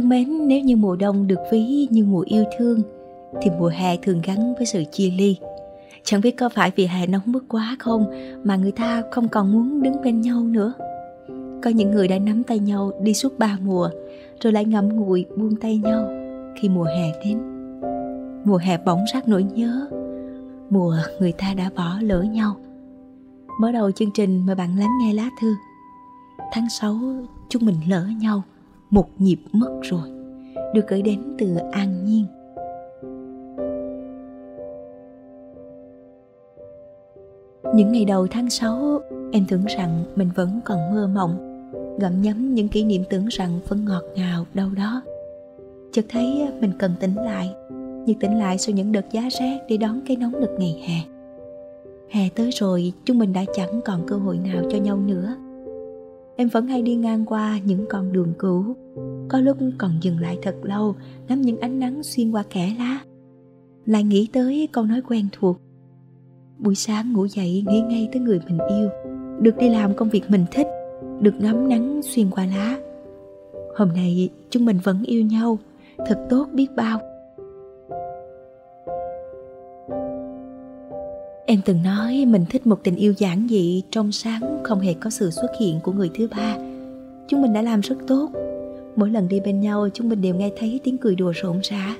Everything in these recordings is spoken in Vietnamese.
thân mến, nếu như mùa đông được ví như mùa yêu thương, thì mùa hè thường gắn với sự chia ly. Chẳng biết có phải vì hè nóng bức quá không mà người ta không còn muốn đứng bên nhau nữa. Có những người đã nắm tay nhau đi suốt ba mùa, rồi lại ngậm ngùi buông tay nhau khi mùa hè đến. Mùa hè bỗng rác nỗi nhớ, mùa người ta đã bỏ lỡ nhau. Mở đầu chương trình mời bạn lắng nghe lá thư. Tháng 6 chúng mình lỡ nhau, một nhịp mất rồi. Được gửi đến từ An Nhiên. Những ngày đầu tháng 6, em tưởng rằng mình vẫn còn mơ mộng, gặm nhấm những kỷ niệm tưởng rằng vẫn ngọt ngào đâu đó. Chợt thấy mình cần tỉnh lại, như tỉnh lại sau những đợt giá rét để đón cái nóng nực ngày hè. Hè tới rồi, chúng mình đã chẳng còn cơ hội nào cho nhau nữa. Em vẫn hay đi ngang qua những con đường cũ, có lúc còn dừng lại thật lâu ngắm những ánh nắng xuyên qua kẽ lá. Lại nghĩ tới câu nói quen thuộc. Buổi sáng ngủ dậy nghĩ ngay tới người mình yêu. Được đi làm công việc mình thích. Được ngắm nắng xuyên qua lá. Hôm nay chúng mình vẫn yêu nhau. Thật tốt biết bao. Em từng nói mình thích một tình yêu giản dị, trong sáng, không hề có sự xuất hiện của người thứ ba. Chúng mình đã làm rất tốt. Mỗi lần đi bên nhau, chúng mình đều nghe thấy tiếng cười đùa rộn rã.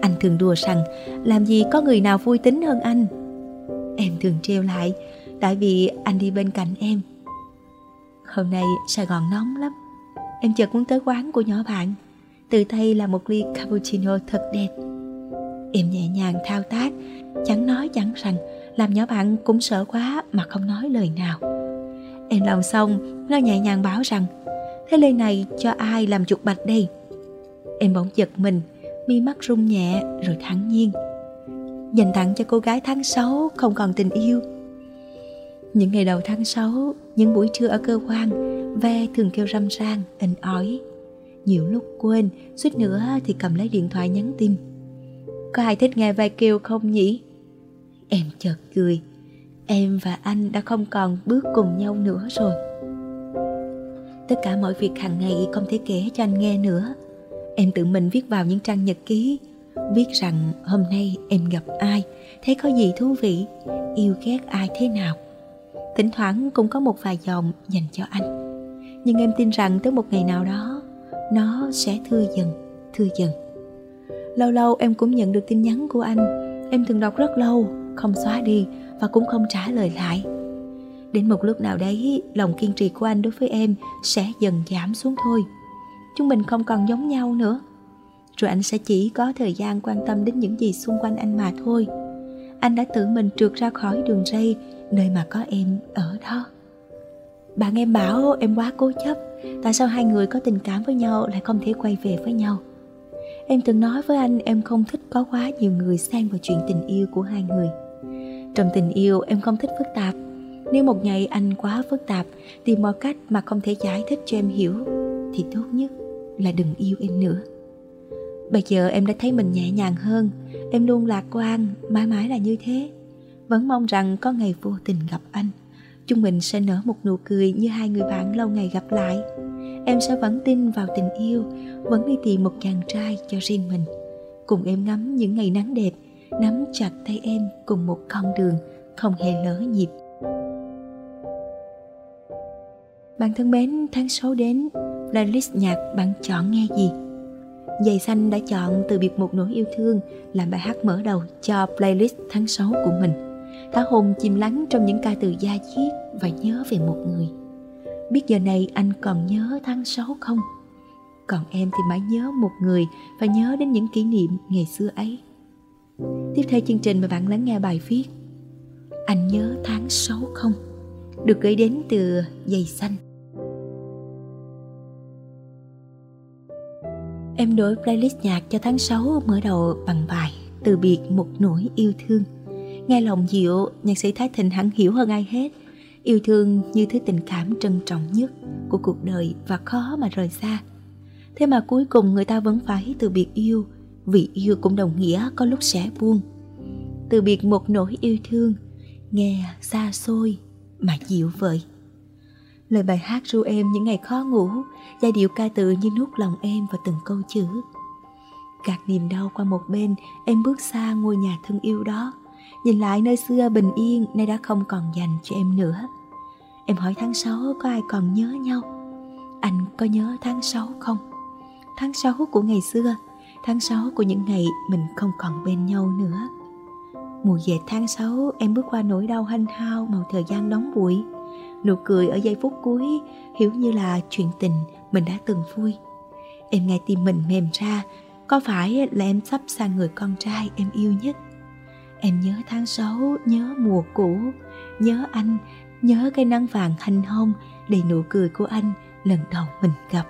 Anh thường đùa rằng, làm gì có người nào vui tính hơn anh? Em thường treo lại, Tại vì anh đi bên cạnh em. Hôm nay, Sài Gòn nóng lắm. Em chợt muốn tới quán của nhỏ bạn. Từ tay là một ly cappuccino thật đẹp. Em nhẹ nhàng thao tác, Chẳng nói chẳng rằng làm nhỏ bạn cũng sợ quá mà không nói lời nào Em làm xong Nó nhẹ nhàng báo rằng Thế lời này cho ai làm chuột bạch đây Em bỗng giật mình Mi mắt rung nhẹ rồi thản nhiên dành tặng cho cô gái tháng 6 không còn tình yêu. Những ngày đầu tháng 6, những buổi trưa ở cơ quan, ve thường kêu râm ran, inh ỏi. Nhiều lúc quên, suýt nữa thì cầm lấy điện thoại nhắn tin. Có ai thích nghe ve kêu không nhỉ? Em chợt cười, em và anh đã không còn bước cùng nhau nữa rồi. Tất cả mọi việc hàng ngày không thể kể cho anh nghe nữa. Em tự mình viết vào những trang nhật ký, viết rằng hôm nay em gặp ai thấy có gì thú vị yêu ghét ai thế nào. Thỉnh thoảng cũng có một vài dòng dành cho anh. Nhưng em tin rằng tới một ngày nào đó nó sẽ thưa dần thưa dần lâu lâu em cũng nhận được tin nhắn của anh. Em thường đọc rất lâu không xóa đi và cũng không trả lời lại. Đến một lúc nào đấy, lòng kiên trì của anh đối với em sẽ dần giảm xuống thôi. Chúng mình không còn giống nhau nữa. Rồi anh sẽ chỉ có thời gian quan tâm đến những gì xung quanh anh mà thôi. Anh đã tự mình trượt ra khỏi đường ray nơi mà có em ở đó. Bạn em bảo, em quá cố chấp. Tại sao hai người có tình cảm với nhau lại không thể quay về với nhau? Em từng nói với anh, em không thích có quá nhiều người xen vào chuyện tình yêu của hai người trong tình yêu, em không thích phức tạp. Nếu một ngày anh quá phức tạp tìm mọi cách mà không thể giải thích cho em hiểu, thì tốt nhất là đừng yêu em nữa. Bây giờ em đã thấy mình nhẹ nhàng hơn. Em luôn lạc quan, Mãi mãi là như thế. Vẫn mong rằng có ngày vô tình gặp anh. Chúng mình sẽ nở một nụ cười Như hai người bạn lâu ngày gặp lại. Em sẽ vẫn tin vào tình yêu, Vẫn đi tìm một chàng trai cho riêng mình. Cùng em ngắm những ngày nắng đẹp Nắm chặt tay em cùng một con đường Không hề lỡ nhịp Bạn thân mến, tháng 6 đến Playlist nhạc bạn chọn nghe gì? Giày xanh đã chọn từ biệt một nỗi yêu thương làm bài hát mở đầu cho playlist tháng 6 của mình. Thả hồn chìm lắng trong những ca từ da diết và nhớ về một người. Biết giờ này anh còn nhớ tháng 6 không? Còn em thì mãi nhớ một người và nhớ đến những kỷ niệm ngày xưa ấy. Tiếp theo chương trình mời bạn lắng nghe bài viết Anh nhớ tháng 6 không? Được gửi đến từ Giày Xanh. Em đổi playlist nhạc cho tháng 6 mở đầu bằng bài Từ biệt một nỗi yêu thương. Nghe lòng dịu, nhạc sĩ Thái Thịnh hẳn hiểu hơn ai hết. Yêu thương như thứ tình cảm trân trọng nhất của cuộc đời và khó mà rời xa. Thế mà cuối cùng người ta vẫn phải từ biệt yêu vì yêu cũng đồng nghĩa có lúc sẽ buông Từ biệt một nỗi yêu thương Nghe xa xôi mà dịu vời Lời bài hát ru em những ngày khó ngủ, giai điệu ca từ như nuốt lòng em vào từng câu chữ. Gạt niềm đau qua một bên, em bước xa ngôi nhà thân yêu đó. Nhìn lại nơi xưa bình yên, nay đã không còn dành cho em nữa. Em hỏi tháng 6 có ai còn nhớ nhau? Anh có nhớ tháng 6 không? Tháng 6 của ngày xưa, tháng 6 của những ngày mình không còn bên nhau nữa. Mùa về tháng 6 em bước qua nỗi đau hanh hao màu thời gian đóng bụi. Nụ cười ở giây phút cuối hiểu như là chuyện tình mình đã từng vui. Em nghe tim mình mềm ra, có phải là em sắp sang người con trai em yêu nhất? Em nhớ tháng 6, nhớ mùa cũ, nhớ anh, nhớ cái nắng vàng hanh hông đầy nụ cười của anh lần đầu mình gặp.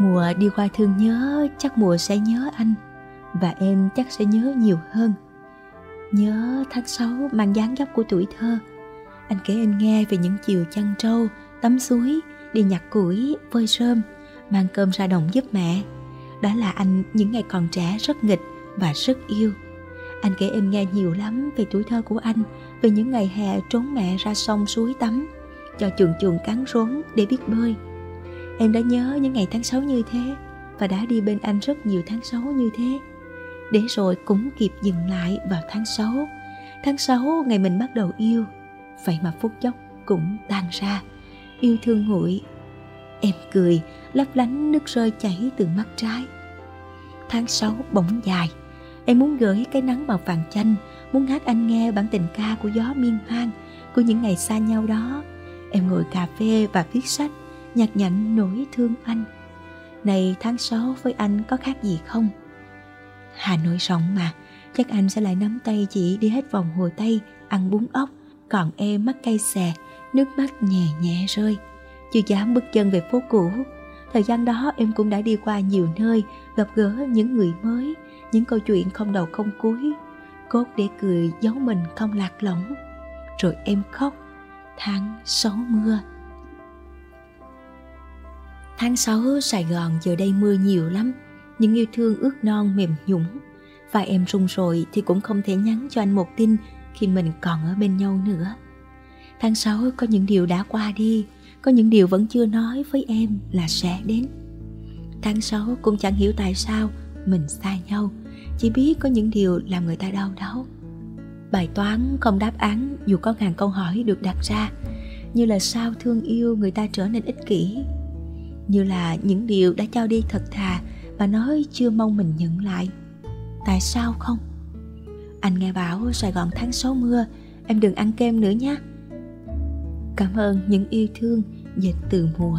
Mùa đi qua thương nhớ, chắc mùa sẽ nhớ anh, và em chắc sẽ nhớ nhiều hơn. Nhớ tháng sáu mang dáng dấp của tuổi thơ. Anh kể em nghe về những chiều chăn trâu Tắm suối Đi nhặt củi, vơi rơm Mang cơm ra đồng giúp mẹ. Đó là anh những ngày còn trẻ rất nghịch Và rất yêu. Anh kể em nghe nhiều lắm về tuổi thơ của anh Về những ngày hè trốn mẹ ra sông suối tắm Cho chuồng chuồng cắn rốn để biết bơi. Em đã nhớ những ngày tháng 6 như thế Và đã đi bên anh rất nhiều tháng 6 như thế để rồi cũng kịp dừng lại vào tháng 6. Tháng 6 ngày mình bắt đầu yêu, vậy mà phút chốc cũng tan ra. Yêu thương nguội. Em cười, lấp lánh nước rơi chảy từ mắt trái. Tháng 6 bỗng dài, em muốn gửi cái nắng màu vàng chanh, muốn hát anh nghe bản tình ca của gió miên man, của những ngày xa nhau đó. Em ngồi cà phê và viết sách, nhặt nhạnh nỗi thương anh. Này tháng 6 với anh có khác gì không? Hà Nội rộng mà, chắc anh sẽ lại nắm tay chị đi hết vòng Hồ Tây, ăn bún ốc, còn em mắt cay xè, nước mắt nhẹ nhẹ rơi. Chưa dám bước chân về phố cũ, thời gian đó em cũng đã đi qua nhiều nơi, gặp gỡ những người mới, những câu chuyện không đầu không cuối. Cốt để cười giấu mình không lạc lõng. Rồi em khóc, tháng sáu mưa. Tháng 6 Sài Gòn giờ đây mưa nhiều lắm những yêu thương ướt non mềm nhũng. Và em run rồi thì cũng không thể nhắn cho anh một tin khi mình còn ở bên nhau nữa. Tháng 6 có những điều đã qua đi, có những điều vẫn chưa nói với em là sẽ đến. Tháng 6 cũng chẳng hiểu tại sao mình xa nhau, chỉ biết có những điều làm người ta đau đớn bài toán không đáp án dù có ngàn câu hỏi được đặt ra, như là sao thương yêu người ta trở nên ích kỷ như là những điều đã trao đi thật thà và nói chưa mong mình nhận lại. Tại sao không? Anh nghe bảo sài gòn tháng 6 mưa, em đừng ăn kem nữa nhé. Cảm ơn những yêu thương dịch từ mùa,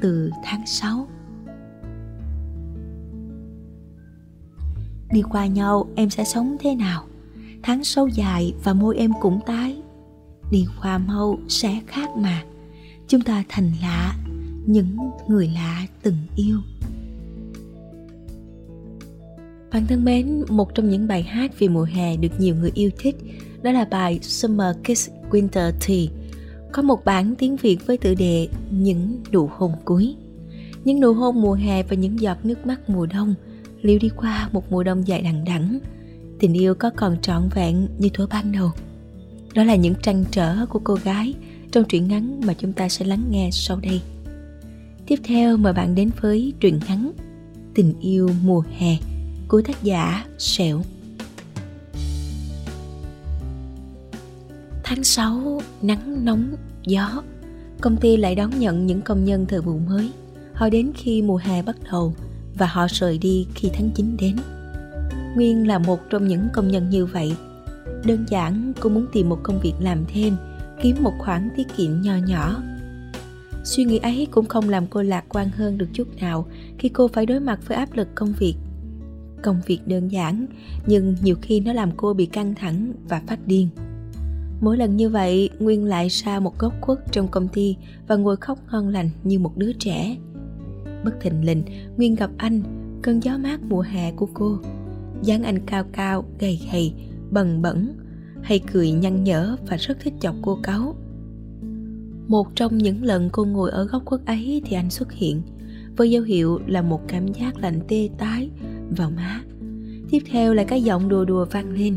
từ tháng 6 đi qua nhau em sẽ sống thế nào? Tháng sâu dài và môi em cũng tái. Đi qua mau sẽ khác mà. Chúng ta thành lạ những người lạ từng yêu bạn thân mến, một trong những bài hát về mùa hè được nhiều người yêu thích đó là bài Summer Kiss Winter Tea. Có một bản tiếng Việt với tựa đề Những nụ hôn cuối. Những nụ hôn mùa hè và những giọt nước mắt mùa đông liệu đi qua một mùa đông dài đằng đẵng tình yêu có còn trọn vẹn như thuở ban đầu đó là những trăn trở của cô gái trong truyện ngắn mà chúng ta sẽ lắng nghe sau đây tiếp theo mời bạn đến với truyện ngắn tình yêu mùa hè của tác giả Sẹo. Tháng 6, nắng nóng, gió. Công ty lại đón nhận những công nhân thời vụ mới. Họ đến khi mùa hè bắt đầu Và họ rời đi khi tháng 9 đến. Nguyên là một trong những công nhân như vậy. Đơn giản cô muốn tìm một công việc làm thêm Kiếm một khoản tiết kiệm nho nhỏ. Suy nghĩ ấy cũng không làm cô lạc quan hơn được chút nào Khi cô phải đối mặt với áp lực công việc. Công việc đơn giản, nhưng nhiều khi nó làm cô bị căng thẳng và phát điên. Mỗi lần như vậy, nguyên lại ra một góc khuất trong công ty và ngồi khóc ngon lành như một đứa trẻ. Bất thình lình, nguyên gặp anh, cơn gió mát mùa hè của cô. Dáng anh cao cao, gầy gầy, bần bẩn, hay cười nhăn nhở và rất thích chọc cô cáu một trong những lần cô ngồi ở góc khuất ấy thì anh xuất hiện với dấu hiệu là một cảm giác lạnh tê tái vào má tiếp theo là cái giọng đùa đùa vang lên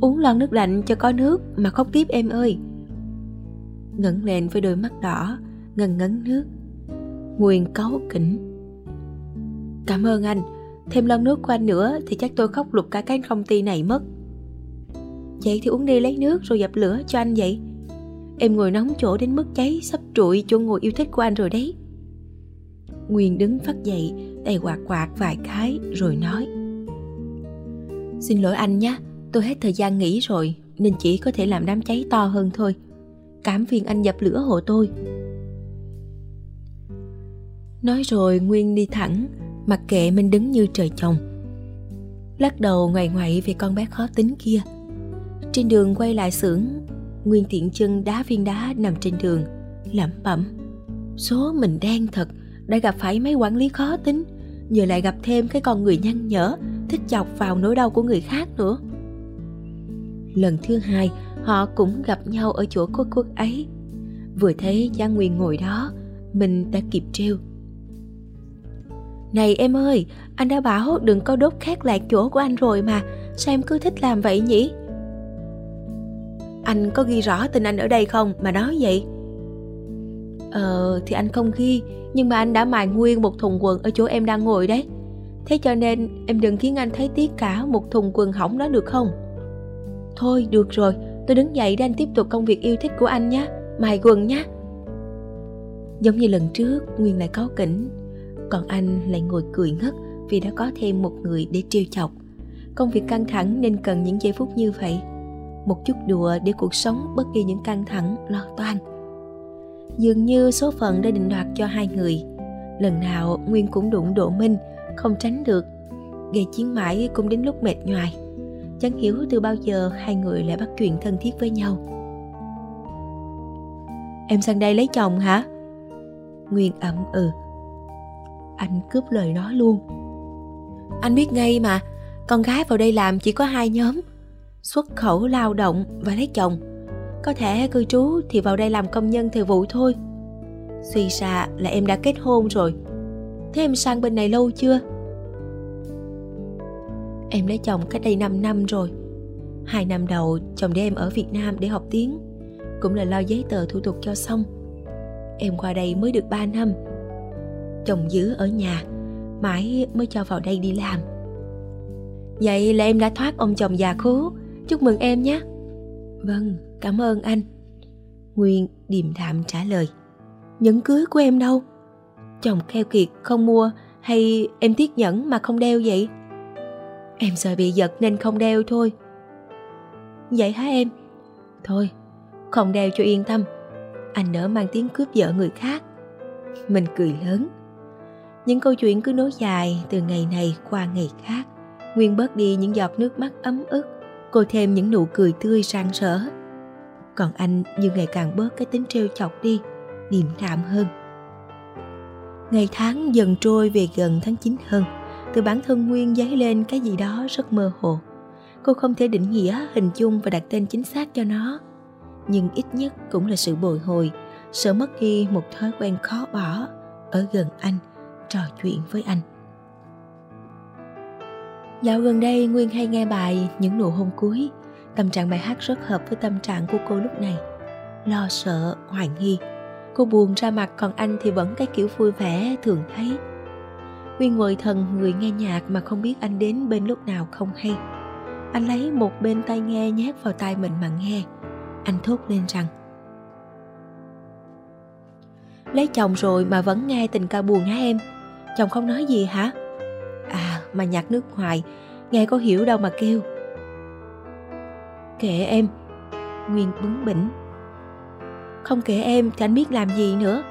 uống lon nước lạnh cho có nước mà khóc tiếp em ơi ngẩng lên với đôi mắt đỏ, ngần ngấn nước. Nguyên cáu kỉnh. Cảm ơn anh, thêm lon nước của anh nữa thì chắc tôi khóc lục cả cái công ty này mất. Vậy thì uống đi lấy nước rồi dập lửa cho anh vậy. Em ngồi nóng chỗ đến mức cháy sắp trụi chỗ ngồi yêu thích của anh rồi đấy. Nguyên đứng phát dậy, tay quạt quạt vài cái rồi nói. Xin lỗi anh nhé, tôi hết thời gian nghỉ rồi nên chỉ có thể làm đám cháy to hơn thôi. Cảm phiền anh dập lửa hộ tôi. Nói rồi Nguyên đi thẳng, mặc kệ mình đứng như trời trồng. Lắc đầu ngoài ngoại về con bé khó tính kia. Trên đường quay lại xưởng, Nguyên tiện chân đá viên đá nằm trên đường, lẩm bẩm. Số mình đen thật, đã gặp phải mấy quản lý khó tính, giờ lại gặp thêm cái con người nhăn nhở, thích chọc vào nỗi đau của người khác nữa. Lần thứ hai, họ cũng gặp nhau ở chỗ quốc quốc ấy. Vừa thấy Gia Nguyên ngồi đó, mình đã kịp trêu: Này em ơi, anh đã bảo đừng có đốt khác lạc chỗ của anh rồi mà, sao em cứ thích làm vậy nhỉ? Anh có ghi rõ tên anh ở đây không mà nói vậy? Ờ thì anh không ghi, Nhưng mà anh đã mài nguyên một thùng quần ở chỗ em đang ngồi đấy. Thế cho nên em đừng khiến anh thấy tiếc cả một thùng quần hỏng đó được không? Thôi, được rồi, Tôi đứng dậy để anh tiếp tục công việc yêu thích của anh nhé, Mài quần nhé. Giống như lần trước, Nguyên lại cáu kỉnh. Còn anh lại ngồi cười ngất Vì đã có thêm một người để trêu chọc. Công việc căng thẳng nên cần những giây phút như vậy. Một chút đùa để cuộc sống bất kỳ những căng thẳng, lo toan. Dường như số phận đã định đoạt cho hai người. Lần nào Nguyên cũng đụng độ minh Không tránh được. Gây chiến mãi cũng đến lúc mệt nhoài. Chẳng hiểu từ bao giờ hai người lại bắt chuyện thân thiết với nhau. Em sang đây lấy chồng hả? Nguyên ậm ừ. Anh cướp lời nói luôn. Anh biết ngay mà, Con gái vào đây làm chỉ có hai nhóm. Xuất khẩu lao động và lấy chồng. Có thể cư trú thì vào đây làm công nhân thời vụ thôi. Suy ra là em đã kết hôn rồi. Thế em sang bên này lâu chưa? Em lấy chồng cách đây 5 năm rồi. Hai năm đầu, chồng để em ở Việt Nam để học tiếng, Cũng là lo giấy tờ thủ tục cho xong. Em qua đây mới được 3 năm. Chồng giữ ở nhà, Mãi mới cho vào đây đi làm. Vậy là em đã thoát ông chồng già khố. Chúc mừng em nhé Vâng, cảm ơn anh. Nguyên điềm đạm trả lời. Nhẫn cưới của em đâu? Chồng keo kiệt không mua hay em tiếc nhẫn mà không đeo vậy? Em sợ bị giật nên không đeo thôi. Vậy hả em? Thôi, không đeo cho yên tâm. Anh đỡ mang tiếng cướp vợ người khác. Mình cười lớn. Những câu chuyện cứ nối dài từ ngày này qua ngày khác. Nguyên bớt đi những giọt nước mắt ấm ức cô thêm những nụ cười tươi rạng rỡ. Còn anh như ngày càng bớt cái tính trêu chọc đi, điềm đạm hơn. Ngày tháng dần trôi về gần tháng 9 hơn, từ bản thân nguyên dấy lên cái gì đó rất mơ hồ. Cô không thể định nghĩa hình dung và đặt tên chính xác cho nó, nhưng ít nhất cũng là sự bồi hồi, sợ mất đi một thói quen khó bỏ ở gần anh, trò chuyện với anh. Dạo gần đây Nguyên hay nghe bài Những nụ hôn cuối. Tâm trạng bài hát rất hợp với tâm trạng của cô lúc này. Lo sợ, hoài nghi. Cô buồn ra mặt còn anh thì vẫn cái kiểu vui vẻ thường thấy. Nguyên ngồi thần người nghe nhạc mà không biết anh đến bên lúc nào không hay. Anh lấy một bên tai nghe nhét vào tai mình mà nghe. Anh thốt lên rằng Lấy chồng rồi mà vẫn nghe tình ca buồn hả em? Chồng không nói gì hả? Mà nhạc nước ngoài Nghe có hiểu đâu mà kêu. Kệ em, Nguyên bướng bỉnh. Không kể em thì anh biết làm gì nữa.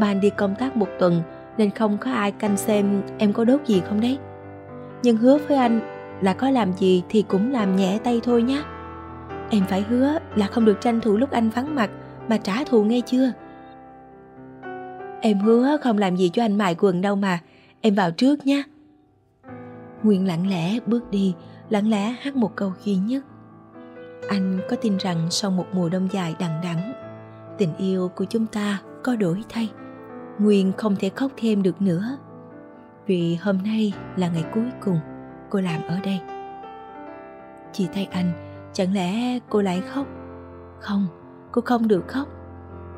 Ban anh đi công tác một tuần Nên không có ai canh xem em có đốt gì không đấy. Nhưng hứa với anh là có làm gì thì cũng làm nhẹ tay thôi nhé Em phải hứa là không được tranh thủ lúc anh vắng mặt Mà trả thù nghe chưa? Em hứa không làm gì cho anh mài quần đâu mà. Em vào trước nhé Nguyện lặng lẽ bước đi, lặng lẽ hát một câu duy nhất. Anh có tin rằng sau một mùa đông dài đằng đẵng, tình yêu của chúng ta có đổi thay. Nguyên không thể khóc thêm được nữa. Vì hôm nay là ngày cuối cùng cô làm ở đây. Chỉ thay anh, chẳng lẽ cô lại khóc? Không, cô không được khóc.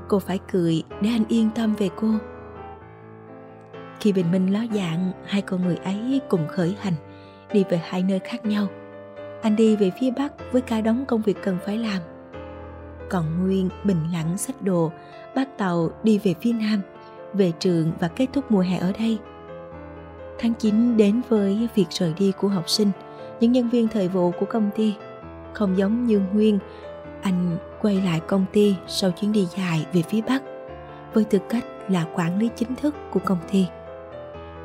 Cô phải cười để anh yên tâm về cô khi bình minh ló dạng, Hai con người ấy cùng khởi hành, Đi về hai nơi khác nhau. Anh đi về phía Bắc với cả đống công việc cần phải làm. Còn Nguyên bình lặng sách đồ, Bắt tàu đi về phía Nam, Về trường và kết thúc mùa hè ở đây. Tháng 9 đến với việc rời đi của học sinh, Những nhân viên thời vụ của công ty. Không giống như Nguyên, Anh quay lại công ty sau chuyến đi dài về phía Bắc, với tư cách là quản lý chính thức của công ty.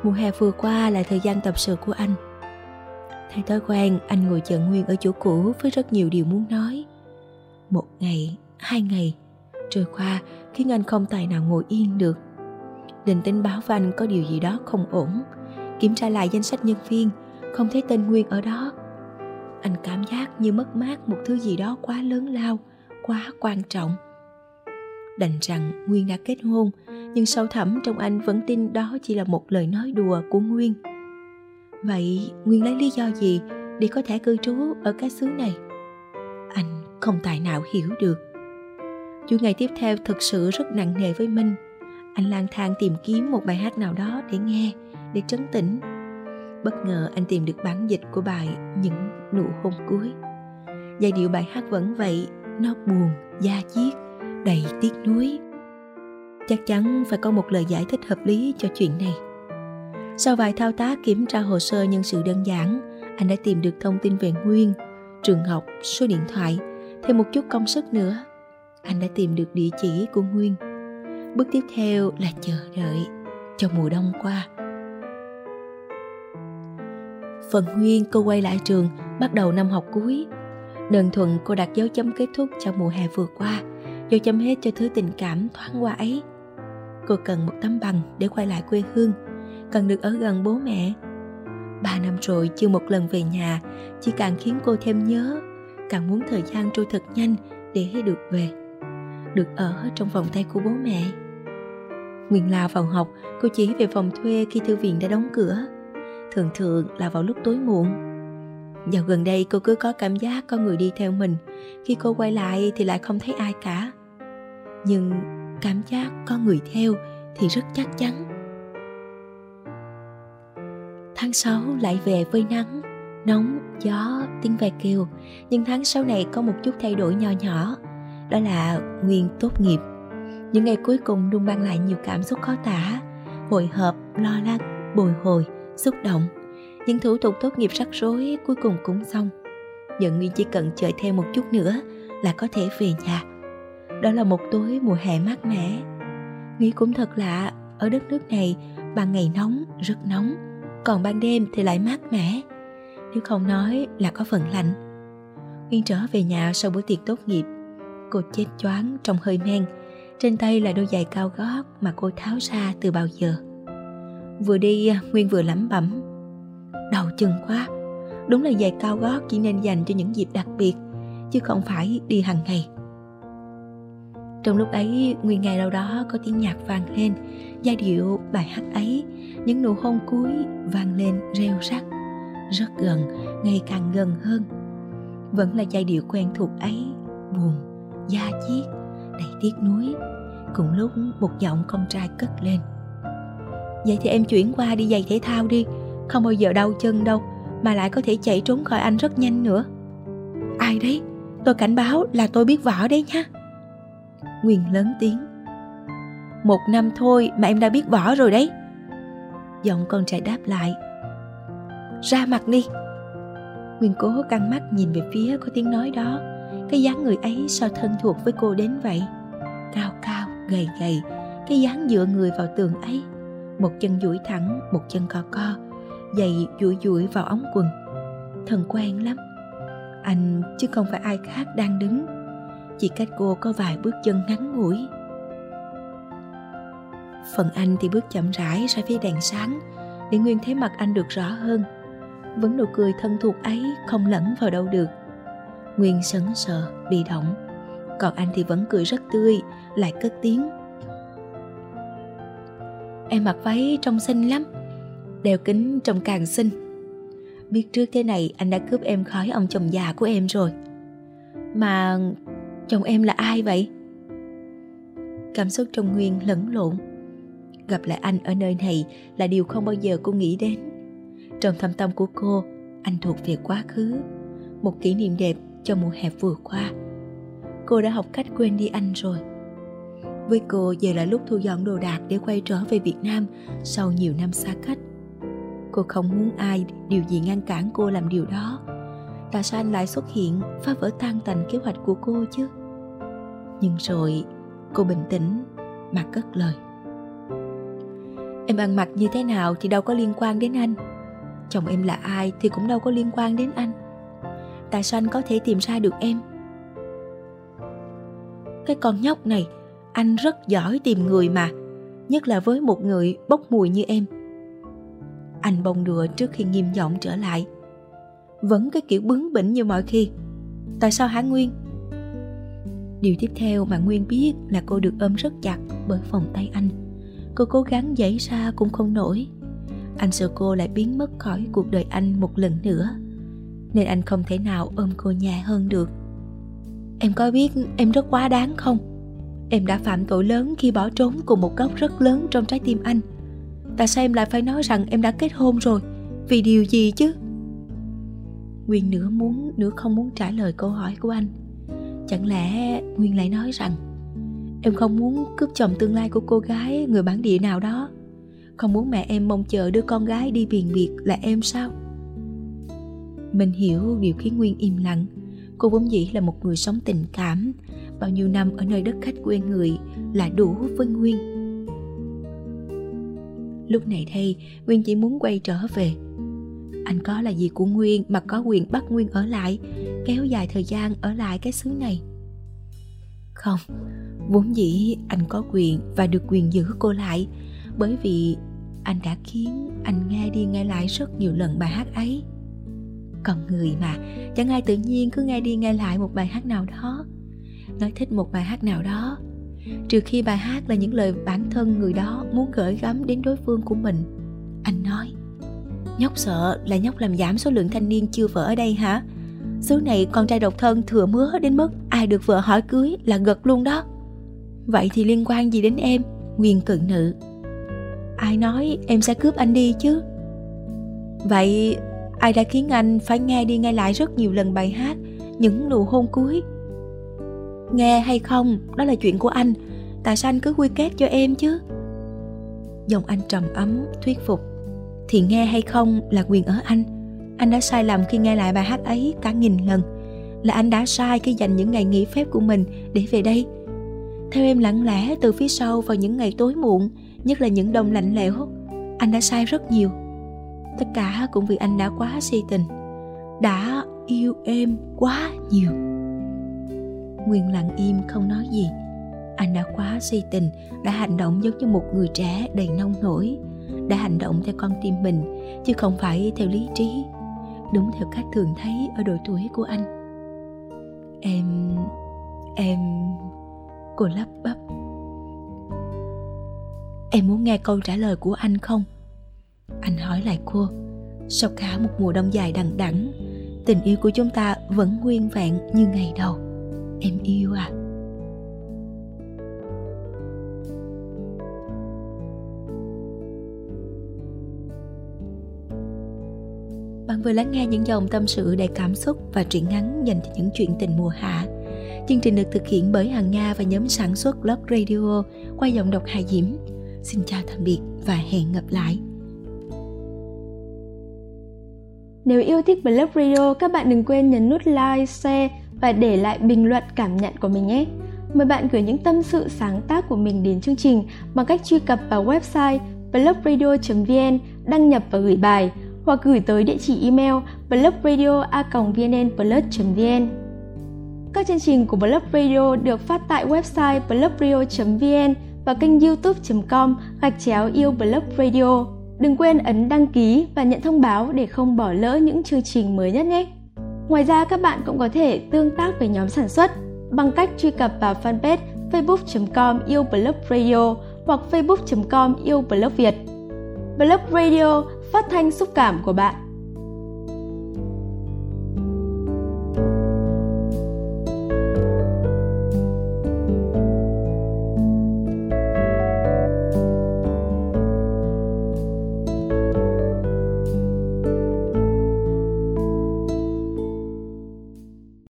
Mùa hè vừa qua là thời gian tập sự của anh. Theo thói quen, anh ngồi chờ Nguyên ở chỗ cũ với rất nhiều điều muốn nói. Một ngày, hai ngày, trôi qua khiến anh không tài nào ngồi yên được. Định tính báo với anh có điều gì đó không ổn. Kiểm tra lại danh sách nhân viên, không thấy tên Nguyên ở đó. Anh cảm giác như mất mát một thứ gì đó quá lớn lao, quá quan trọng đành rằng nguyên đã kết hôn nhưng sâu thẳm trong anh vẫn tin đó chỉ là một lời nói đùa của nguyên. Vậy nguyên lấy lý do gì để có thể cư trú ở cái xứ này? Anh không tài nào hiểu được. Chuỗi ngày tiếp theo thực sự rất nặng nề với minh. Anh lang thang tìm kiếm một bài hát nào đó để nghe, để trấn tĩnh. Bất ngờ anh tìm được bản dịch của bài những nụ hôn cuối. Giai điệu bài hát vẫn vậy, nó buồn, da diết, đầy tiếc nuối chắc chắn phải có một lời giải thích hợp lý cho chuyện này. Sau vài thao tác kiểm tra hồ sơ nhân sự đơn giản, anh đã tìm được thông tin về nguyên, trường học, số điện thoại, thêm một chút công sức nữa. Anh đã tìm được địa chỉ của nguyên. Bước tiếp theo là chờ đợi cho mùa đông qua. Phần nguyên, cô quay lại trường, bắt đầu năm học cuối. Đơn thuần cô đặt dấu chấm kết thúc cho mùa hè vừa qua, Dấu chấm hết cho thứ tình cảm thoáng qua ấy. Cô cần một tấm bằng để quay lại quê hương. Cần được ở gần bố mẹ. Ba năm rồi chưa một lần về nhà, Chỉ càng khiến cô thêm nhớ. Càng muốn thời gian trôi thật nhanh để được về. Được ở trong vòng tay của bố mẹ. Nguyên lao vào học, Cô chỉ về phòng thuê khi thư viện đã đóng cửa. Thường thường là vào lúc tối muộn. Dạo gần đây cô cứ có cảm giác có người đi theo mình. Khi cô quay lại thì lại không thấy ai cả. Nhưng cảm giác có người theo thì rất chắc chắn. Tháng 6 lại về với nắng Nóng, gió, tiếng ve kêu. Nhưng tháng sau này có một chút thay đổi nhỏ nhỏ Đó là Nguyên tốt nghiệp. Những ngày cuối cùng luôn mang lại nhiều cảm xúc khó tả Hồi hộp, lo lắng, bồi hồi, xúc động. Những thủ tục tốt nghiệp rắc rối cuối cùng cũng xong. Giờ nguyên chỉ cần chờ thêm một chút nữa là có thể về nhà đó là một tối mùa hè mát mẻ. Nghĩ cũng thật lạ, ở đất nước này, ban ngày nóng, rất nóng, còn ban đêm thì lại mát mẻ. Nếu không nói là có phần lạnh. Nguyên trở về nhà sau bữa tiệc tốt nghiệp, cô chết choáng trong hơi men. Trên tay là đôi giày cao gót mà cô tháo ra từ bao giờ. Vừa đi, nguyên vừa lẩm bẩm. Đầu chân quá. Đúng là giày cao gót chỉ nên dành cho những dịp đặc biệt, chứ không phải đi hàng ngày trong lúc ấy nguyên ngày đâu đó có tiếng nhạc vang lên, giai điệu, bài hát ấy. Những nụ hôn cuối vang lên reo rắt, rất gần, ngày càng gần hơn. Vẫn là giai điệu quen thuộc ấy, buồn, da diết, đầy tiếc nuối. Cùng lúc, một giọng con trai cất lên. Vậy thì em chuyển qua đi giày thể thao đi, không bao giờ đau chân đâu, mà lại có thể chạy trốn khỏi anh rất nhanh nữa. Ai đấy? Tôi cảnh báo là tôi biết võ đấy nhá nguyên lớn tiếng. Một năm thôi mà em đã biết võ rồi đấy. Giọng con trai đáp lại. Ra mặt đi. Nguyên cố căng mắt nhìn về phía có tiếng nói đó. Cái dáng người ấy sao thân thuộc với cô đến vậy? Cao cao, gầy gầy, cái dáng dựa người vào tường ấy. Một chân duỗi thẳng, một chân co co, giày duỗi duỗi vào ống quần. Thần quen lắm. Anh chứ không phải ai khác đang đứng chỉ cách cô có vài bước chân ngắn ngủi. Phần anh thì bước chậm rãi ra phía đèn sáng, để nguyên thấy mặt anh được rõ hơn. Vẫn nụ cười thân thuộc ấy không lẫn vào đâu được. Nguyên sững sờ, bị động. Còn anh thì vẫn cười rất tươi, lại cất tiếng. Em mặc váy trông xinh lắm, đeo kính trông càng xinh. Biết trước thế này anh đã cướp em khỏi ông chồng già của em rồi. Mà chồng em là ai vậy Cảm xúc trong Nguyên lẫn lộn. Gặp lại anh ở nơi này là điều không bao giờ cô nghĩ đến. Trong thâm tâm của cô, anh thuộc về quá khứ, một kỷ niệm đẹp cho mùa hè vừa qua. Cô đã học cách quên đi anh rồi. Với cô giờ là lúc thu dọn đồ đạc để quay trở về Việt Nam sau nhiều năm xa cách. Cô không muốn ai điều gì ngăn cản cô làm điều đó. Tại sao anh lại xuất hiện phá vỡ tan tành kế hoạch của cô chứ? Nhưng rồi cô bình tĩnh mà cất lời. Em ăn mặc như thế nào thì đâu có liên quan đến anh. Chồng em là ai thì cũng đâu có liên quan đến anh. Tại sao anh có thể tìm ra được em? Cái con nhóc này, anh rất giỏi tìm người mà, nhất là với một người bốc mùi như em. Anh bông đùa trước khi nghiêm giọng trở lại. Vẫn cái kiểu bướng bỉnh như mọi khi. Tại sao hả Nguyên? Điều tiếp theo mà Nguyên biết là cô được ôm rất chặt bởi vòng tay anh. Cô cố gắng giãy ra cũng không nổi. Anh sợ cô lại biến mất khỏi cuộc đời anh một lần nữa. Nên anh không thể nào ôm cô nhẹ hơn được. Em có biết em rất quá đáng không? Em đã phạm tội lớn khi bỏ trốn cùng một góc rất lớn trong trái tim anh. Tại sao em lại phải nói rằng em đã kết hôn rồi? Vì điều gì chứ? Nguyên nửa muốn, nửa không muốn trả lời câu hỏi của anh. Chẳng lẽ Nguyên lại nói rằng, Em không muốn cướp chồng tương lai của cô gái người bản địa nào đó. Không muốn mẹ em mong chờ đứa con gái đi biền biệt là em sao? Mình hiểu điều khiến Nguyên im lặng. Cô vốn dĩ là một người sống tình cảm. Bao nhiêu năm ở nơi đất khách quê người là đủ với Nguyên. Lúc này đây, Nguyên chỉ muốn quay trở về. Anh có là gì của Nguyên mà có quyền bắt Nguyên ở lại? Kéo dài thời gian ở lại cái xứ này. Không, Vốn dĩ anh có quyền và được quyền giữ cô lại. Bởi vì anh đã khiến anh nghe đi nghe lại rất nhiều lần bài hát ấy. Còn người mà, Chẳng ai tự nhiên cứ nghe đi nghe lại một bài hát nào đó. Nói thích một bài hát nào đó, Trừ khi bài hát là những lời bản thân người đó muốn gửi gắm đến đối phương của mình. Nhóc sợ là nhóc làm giảm số lượng thanh niên chưa vợ ở đây hả? Xứ này con trai độc thân thừa mứa đến mức ai được vợ hỏi cưới là gật luôn đó. Vậy thì liên quan gì đến em? Nguyên cận nữ. Ai nói em sẽ cướp anh đi chứ? Vậy ai đã khiến anh phải nghe đi nghe lại rất nhiều lần bài hát, Những nụ hôn cuối. Nghe hay không, Đó là chuyện của anh. Tại sao anh cứ quy kết cho em chứ? Dòng anh trầm ấm, thuyết phục. Thì nghe hay không là quyền ở anh. Anh đã sai lầm khi nghe lại bài hát ấy cả nghìn lần. Là anh đã sai khi dành những ngày nghỉ phép của mình Để về đây. Theo em lặng lẽ từ phía sau vào những ngày tối muộn, Nhất là những đông lạnh lẽo, Anh đã sai rất nhiều. Tất cả cũng vì anh đã quá si tình, Đã yêu em quá nhiều. Nguyên lặng im không nói gì. Anh đã quá si tình, Đã hành động giống như một người trẻ đầy nông nổi. Đã hành động theo con tim mình, Chứ không phải theo lý trí. Đúng theo cách thường thấy ở độ tuổi của anh. Em... Em, Cô lắp bắp. Em muốn nghe câu trả lời của anh không? Anh hỏi lại cô. Sau cả một mùa đông dài đằng đẵng, Tình yêu của chúng ta vẫn nguyên vẹn như ngày đầu. Em yêu à? Bạn vừa lắng nghe những dòng tâm sự đầy cảm xúc và truyện ngắn dành cho những chuyện tình mùa hạ Chương trình được thực hiện bởi Hằng Nga và nhóm sản xuất Blog Radio qua giọng đọc Hà Diễm. Xin chào tạm biệt và hẹn gặp lại. Nếu yêu thích Blog Radio, các bạn đừng quên nhấn nút like, share và để lại bình luận cảm nhận của mình nhé. Mời bạn gửi những tâm sự sáng tác của mình đến chương trình bằng cách truy cập vào website blogradio.vn, đăng nhập và gửi bài hoặc gửi tới địa chỉ email blogradio.vnnplus.vn. Các chương trình của Blog Radio được phát tại website blogradio.vn và kênh youtube.com gạch chéo yêu Blog Radio. Đừng quên ấn đăng ký và nhận thông báo để không bỏ lỡ những chương trình mới nhất nhé. Ngoài ra, các bạn cũng có thể tương tác với nhóm sản xuất bằng cách truy cập vào fanpage facebook.com yêu blog radio hoặc facebook.com yêu blog Việt. Blog Radio phát thanh xúc cảm của bạn.